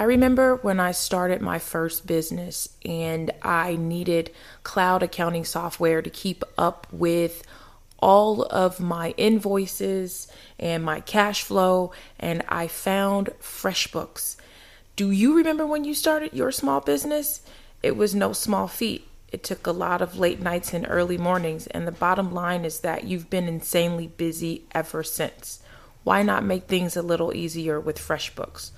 I remember when I started my first business and I needed cloud accounting software to keep up with all of my invoices and my cash flow, and I found FreshBooks. Do you remember when you started your small business? It was no small feat. It took a lot of late nights and early mornings, and the bottom line is that you've been insanely busy ever since. Why not make things a little easier with FreshBooks?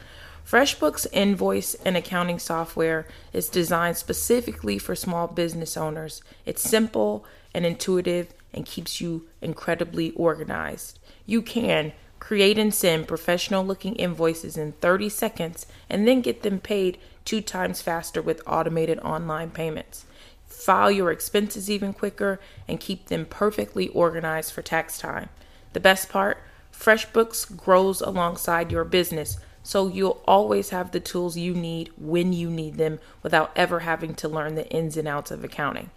FreshBooks invoice and accounting software is designed specifically for small business owners. It's simple and intuitive and keeps you incredibly organized. You can create and send professional looking invoices in 30 seconds and then get them paid two times faster with automated online payments file your expenses even quicker, and keep them perfectly organized for tax time. The best part FreshBooks grows alongside your business, so you'll always have the tools you need when you need them without ever having to learn the ins and outs of accounting.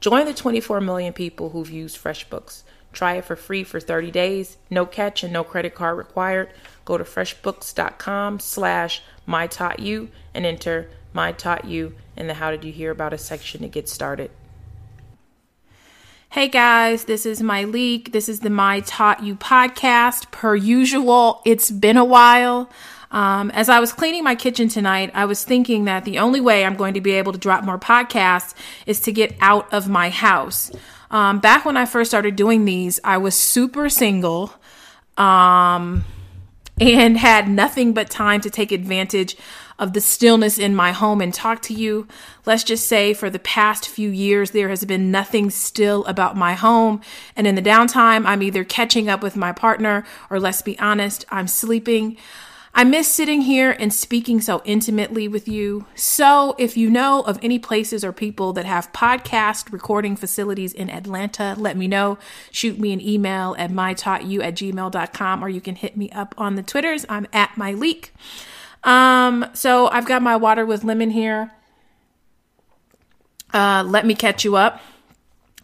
Join the 24 million people who've used FreshBooks. Try it for free for 30 days, no catch and no credit card required. Go to freshbooks.com slash mytaughtyou and enter my taught you in the How Did You Hear About Us section to get started. Hey guys, this is Myleik. This is the My Taught You podcast. Per usual, it's been a while. Um, as I was cleaning my kitchen tonight, I was thinking that the only way I'm going to be able to drop more podcasts is to get out of my house. Um, back when I first started doing these, I was super single. Um, and had nothing but time to take advantage of the stillness in my home and talk to you. Let's just say for the past few years, there has been nothing still about my home. And in the downtime, I'm either catching up with my partner or let's be honest, I'm sleeping. I miss sitting here and speaking so intimately with you. So, if you know of any places or people that have podcast recording facilities in Atlanta, let me know. Shoot me an email at mytaughtyou at gmail.com or you can hit me up on the Twitters. I'm at Myleik. Um, so I've got my water with lemon here. Uh, let me catch you up.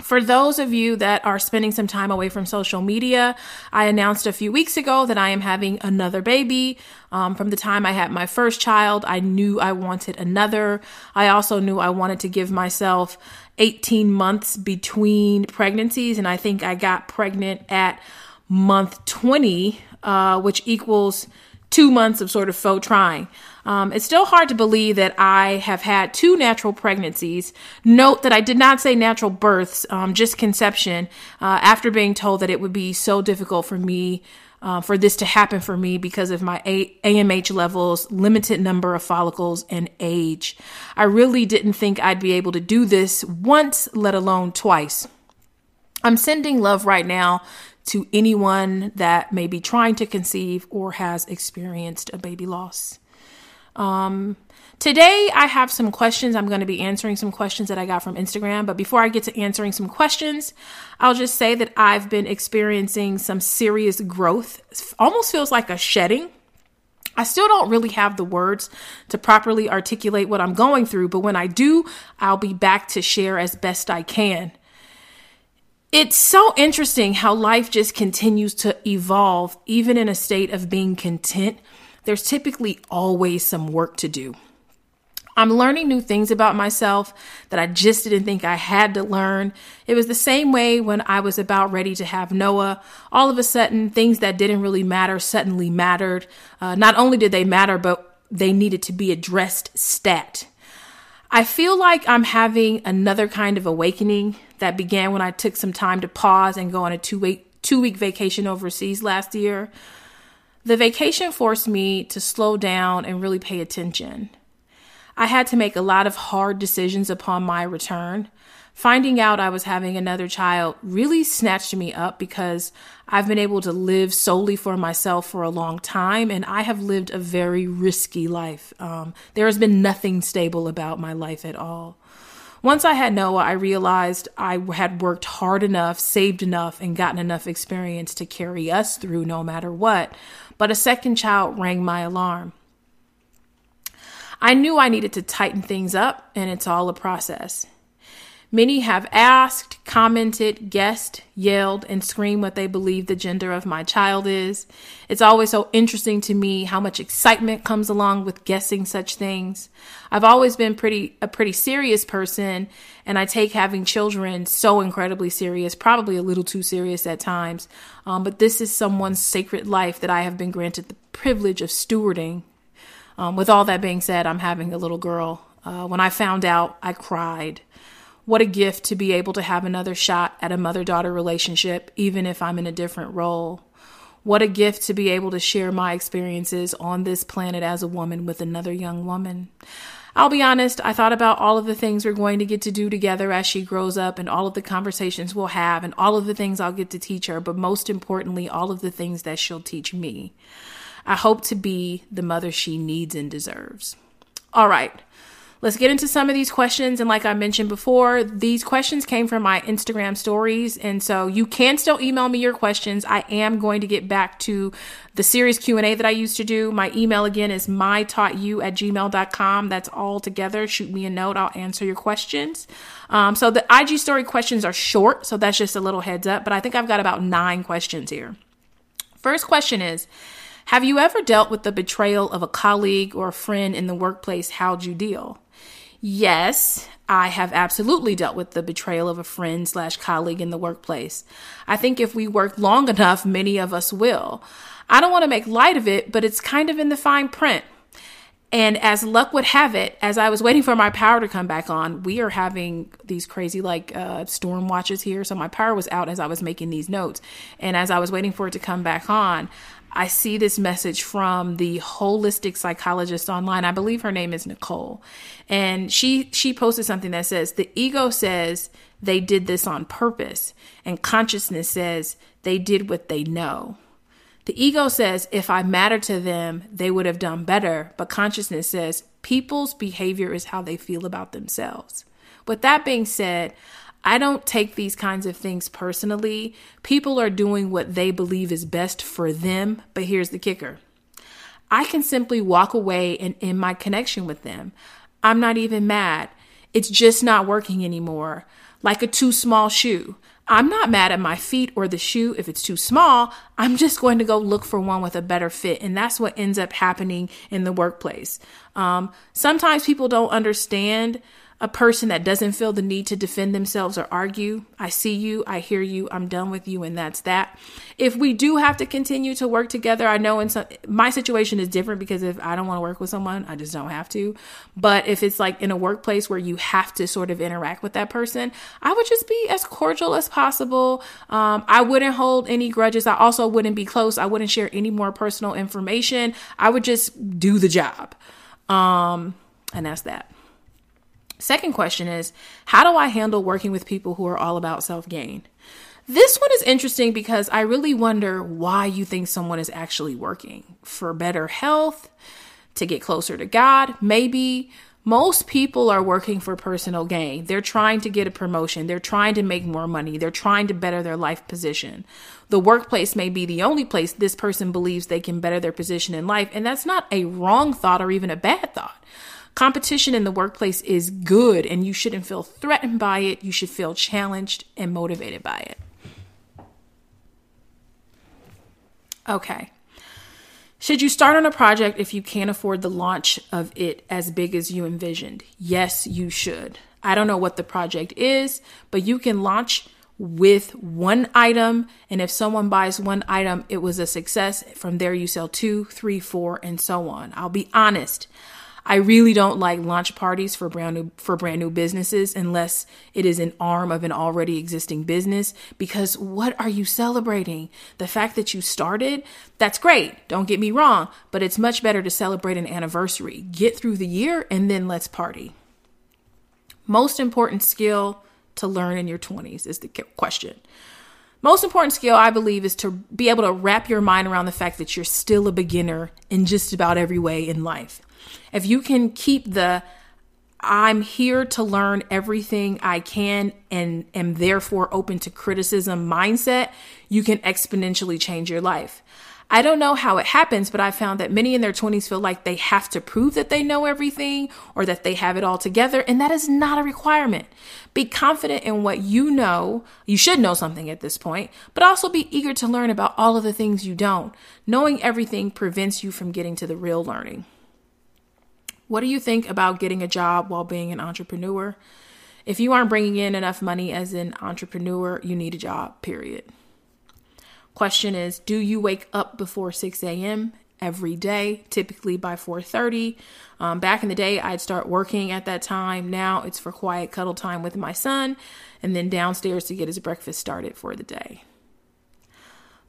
For those of you that are spending some time away from social media, I announced a few weeks ago that I am having another baby. Um, from the time I had my first child, I knew I wanted another. I also knew I wanted to give myself 18 months between pregnancies, and I think I got pregnant at month 20, uh, which equals two months of sort of faux trying. Um, it's still hard to believe that I have had two natural pregnancies. Note that I did not say natural births, um, just conception, uh, after being told that it would be so difficult for me. Uh, for this to happen for me because of my A- AMH levels, limited number of follicles, and age. I really didn't think I'd be able to do this once, let alone twice. I'm sending love right now to anyone that may be trying to conceive or has experienced a baby loss. Um, today, I have some questions. I'm going to be answering some questions that I got from Instagram. But before I get to answering some questions, I'll just say that I've been experiencing some serious growth. It almost feels like a shedding. I still don't really have the words to properly articulate what I'm going through, but when I do, I'll be back to share as best I can. It's so interesting how life just continues to evolve, even in a state of being content. There's typically always some work to do. I'm learning new things about myself that I just didn't think I had to learn. It was the same way when I was about ready to have Noah. All of a sudden, things that didn't really matter suddenly mattered. Uh, not only did they matter, but they needed to be addressed stat. I feel like I'm having another kind of awakening that began when I took some time to pause and go on a two week two week vacation overseas last year. The vacation forced me to slow down and really pay attention. I had to make a lot of hard decisions upon my return. Finding out I was having another child really snatched me up because I've been able to live solely for myself for a long time and I have lived a very risky life. Um, there has been nothing stable about my life at all. Once I had Noah, I realized I had worked hard enough, saved enough, and gotten enough experience to carry us through no matter what. But a second child rang my alarm. I knew I needed to tighten things up, and it's all a process. Many have asked, commented, guessed, yelled, and screamed what they believe the gender of my child is. It's always so interesting to me how much excitement comes along with guessing such things. I've always been pretty a pretty serious person, and I take having children so incredibly serious, probably a little too serious at times. Um, but this is someone's sacred life that I have been granted the privilege of stewarding. Um, with all that being said, I'm having a little girl. Uh, when I found out, I cried. What a gift to be able to have another shot at a mother daughter relationship, even if I'm in a different role. What a gift to be able to share my experiences on this planet as a woman with another young woman. I'll be honest, I thought about all of the things we're going to get to do together as she grows up and all of the conversations we'll have and all of the things I'll get to teach her, but most importantly, all of the things that she'll teach me. I hope to be the mother she needs and deserves. All right. Let's get into some of these questions. And like I mentioned before, these questions came from my Instagram stories. And so you can still email me your questions. I am going to get back to the series Q&A that I used to do. My email again is mytaughtyou at gmail.com. That's all together. Shoot me a note. I'll answer your questions. Um, so the IG story questions are short. So that's just a little heads up. But I think I've got about nine questions here. First question is, have you ever dealt with the betrayal of a colleague or a friend in the workplace? How'd you deal? Yes, I have absolutely dealt with the betrayal of a friend slash colleague in the workplace. I think if we work long enough, many of us will. I don't want to make light of it, but it's kind of in the fine print. And as luck would have it, as I was waiting for my power to come back on, we are having these crazy like uh, storm watches here. So my power was out as I was making these notes. And as I was waiting for it to come back on, I see this message from the holistic psychologist online. I believe her name is Nicole. And she she posted something that says the ego says they did this on purpose and consciousness says they did what they know. The ego says if I matter to them, they would have done better, but consciousness says people's behavior is how they feel about themselves. With that being said, I don't take these kinds of things personally. People are doing what they believe is best for them, but here's the kicker I can simply walk away and end my connection with them. I'm not even mad. It's just not working anymore. Like a too small shoe. I'm not mad at my feet or the shoe if it's too small. I'm just going to go look for one with a better fit. And that's what ends up happening in the workplace. Um, sometimes people don't understand a person that doesn't feel the need to defend themselves or argue. I see you, I hear you, I'm done with you, and that's that. If we do have to continue to work together, I know in some my situation is different because if I don't want to work with someone, I just don't have to. But if it's like in a workplace where you have to sort of interact with that person, I would just be as cordial as possible. Um, I wouldn't hold any grudges. I also wouldn't be close. I wouldn't share any more personal information. I would just do the job. Um, and that's that. Second question is How do I handle working with people who are all about self gain? This one is interesting because I really wonder why you think someone is actually working. For better health, to get closer to God, maybe. Most people are working for personal gain. They're trying to get a promotion. They're trying to make more money. They're trying to better their life position. The workplace may be the only place this person believes they can better their position in life. And that's not a wrong thought or even a bad thought. Competition in the workplace is good and you shouldn't feel threatened by it. You should feel challenged and motivated by it. Okay. Should you start on a project if you can't afford the launch of it as big as you envisioned? Yes, you should. I don't know what the project is, but you can launch with one item. And if someone buys one item, it was a success. From there, you sell two, three, four, and so on. I'll be honest. I really don't like launch parties for brand new for brand new businesses unless it is an arm of an already existing business because what are you celebrating? The fact that you started? That's great. Don't get me wrong, but it's much better to celebrate an anniversary. Get through the year and then let's party. Most important skill to learn in your 20s is the question. Most important skill, I believe, is to be able to wrap your mind around the fact that you're still a beginner in just about every way in life. If you can keep the I'm here to learn everything I can and am therefore open to criticism mindset, you can exponentially change your life. I don't know how it happens, but I found that many in their 20s feel like they have to prove that they know everything or that they have it all together, and that is not a requirement. Be confident in what you know. You should know something at this point, but also be eager to learn about all of the things you don't. Knowing everything prevents you from getting to the real learning. What do you think about getting a job while being an entrepreneur? If you aren't bringing in enough money as an entrepreneur, you need a job, period. Question is, do you wake up before 6 a.m. every day, typically by 4:30? Um, back in the day, I'd start working at that time. Now it's for quiet cuddle time with my son, and then downstairs to get his breakfast started for the day.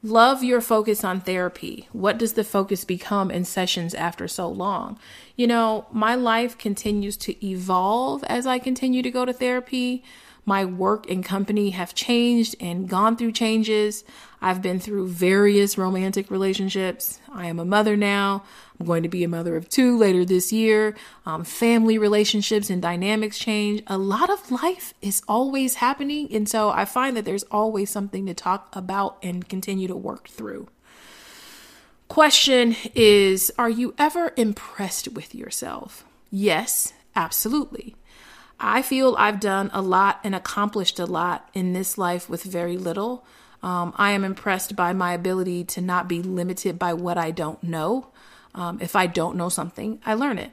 Love your focus on therapy. What does the focus become in sessions after so long? You know, my life continues to evolve as I continue to go to therapy. My work and company have changed and gone through changes. I've been through various romantic relationships. I am a mother now. I'm going to be a mother of two later this year. Um, family relationships and dynamics change. A lot of life is always happening. And so I find that there's always something to talk about and continue to work through. Question is Are you ever impressed with yourself? Yes, absolutely. I feel I've done a lot and accomplished a lot in this life with very little. Um, I am impressed by my ability to not be limited by what I don't know. Um, if I don't know something, I learn it.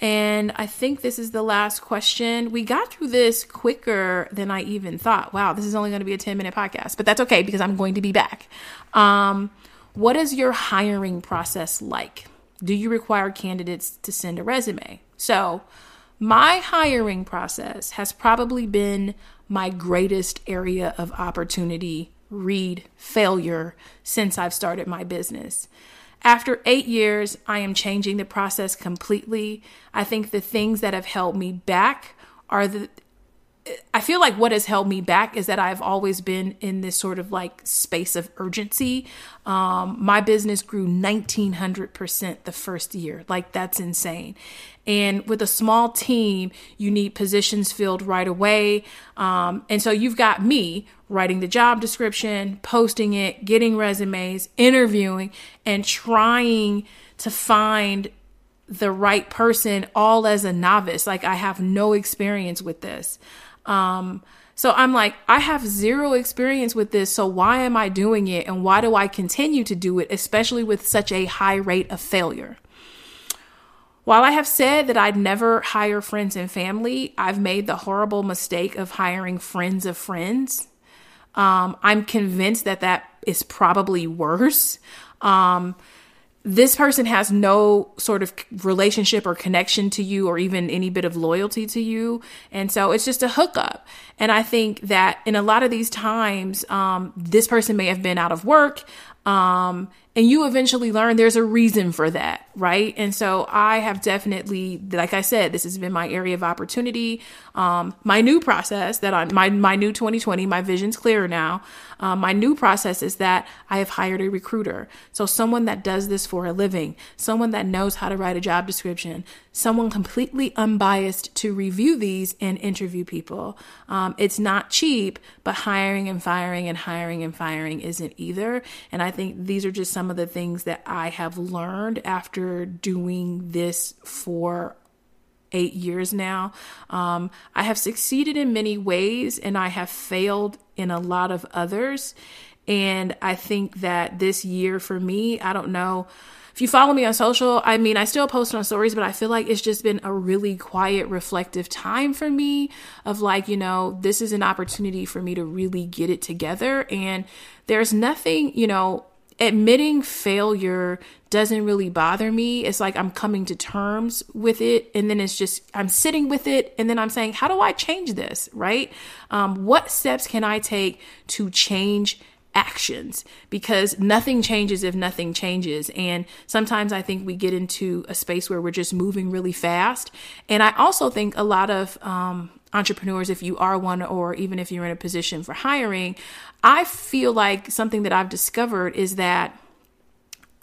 And I think this is the last question. We got through this quicker than I even thought. Wow, this is only going to be a 10 minute podcast, but that's okay because I'm going to be back. Um, what is your hiring process like? Do you require candidates to send a resume? So, my hiring process has probably been my greatest area of opportunity, read failure, since I've started my business. After eight years, I am changing the process completely. I think the things that have held me back are the I feel like what has held me back is that I've always been in this sort of like space of urgency. Um, my business grew 1900% the first year. Like, that's insane. And with a small team, you need positions filled right away. Um, and so you've got me writing the job description, posting it, getting resumes, interviewing, and trying to find the right person all as a novice. Like, I have no experience with this. Um, so I'm like, I have zero experience with this. So why am I doing it? And why do I continue to do it, especially with such a high rate of failure? While I have said that I'd never hire friends and family, I've made the horrible mistake of hiring friends of friends. Um, I'm convinced that that is probably worse. Um, this person has no sort of relationship or connection to you or even any bit of loyalty to you. And so it's just a hookup. And I think that in a lot of these times, um, this person may have been out of work. Um, and you eventually learn there's a reason for that, right? And so I have definitely, like I said, this has been my area of opportunity. Um, my new process that I, my, my new 2020, my vision's clearer now. Um, my new process is that I have hired a recruiter. So someone that does this for a living, someone that knows how to write a job description, someone completely unbiased to review these and interview people. Um, it's not cheap, but hiring and firing and hiring and firing isn't either. And I think these are just some of the things that I have learned after doing this for eight years now. Um, I have succeeded in many ways and I have failed in a lot of others. And I think that this year for me, I don't know. If you follow me on social, I mean, I still post on stories, but I feel like it's just been a really quiet, reflective time for me of like, you know, this is an opportunity for me to really get it together. And there's nothing, you know, admitting failure doesn't really bother me. It's like I'm coming to terms with it. And then it's just, I'm sitting with it. And then I'm saying, how do I change this? Right? Um, what steps can I take to change actions? Because nothing changes if nothing changes. And sometimes I think we get into a space where we're just moving really fast. And I also think a lot of, um, entrepreneurs, if you are one, or even if you're in a position for hiring, I feel like something that I've discovered is that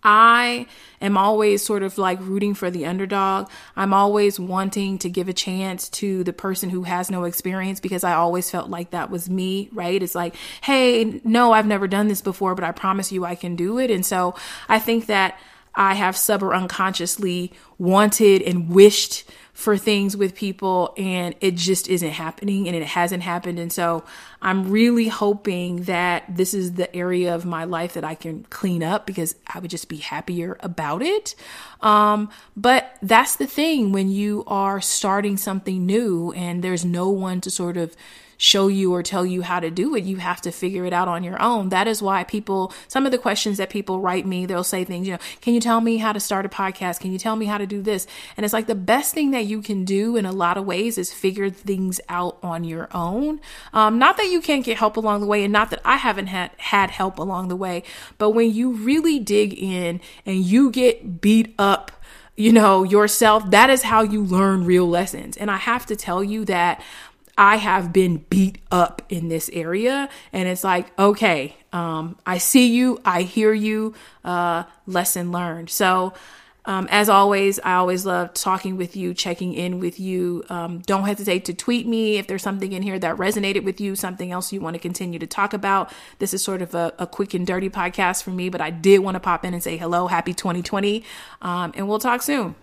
I am always sort of like rooting for the underdog. I'm always wanting to give a chance to the person who has no experience because I always felt like that was me, right? It's like, hey, no, I've never done this before, but I promise you I can do it. And so I think that I have sub or unconsciously wanted and wished for things with people and it just isn't happening and it hasn't happened. And so I'm really hoping that this is the area of my life that I can clean up because I would just be happier about it. Um, but that's the thing when you are starting something new and there's no one to sort of show you or tell you how to do it. You have to figure it out on your own. That is why people, some of the questions that people write me, they'll say things, you know, can you tell me how to start a podcast? Can you tell me how to do this? And it's like the best thing that you can do in a lot of ways is figure things out on your own. Um, not that you can't get help along the way and not that I haven't had, had help along the way, but when you really dig in and you get beat up you know, yourself, that is how you learn real lessons. And I have to tell you that I have been beat up in this area. And it's like, okay, um, I see you, I hear you, uh, lesson learned. So, um, as always, I always love talking with you, checking in with you. Um, don't hesitate to tweet me if there's something in here that resonated with you, something else you want to continue to talk about. This is sort of a, a quick and dirty podcast for me, but I did want to pop in and say hello, happy 2020, um, and we'll talk soon.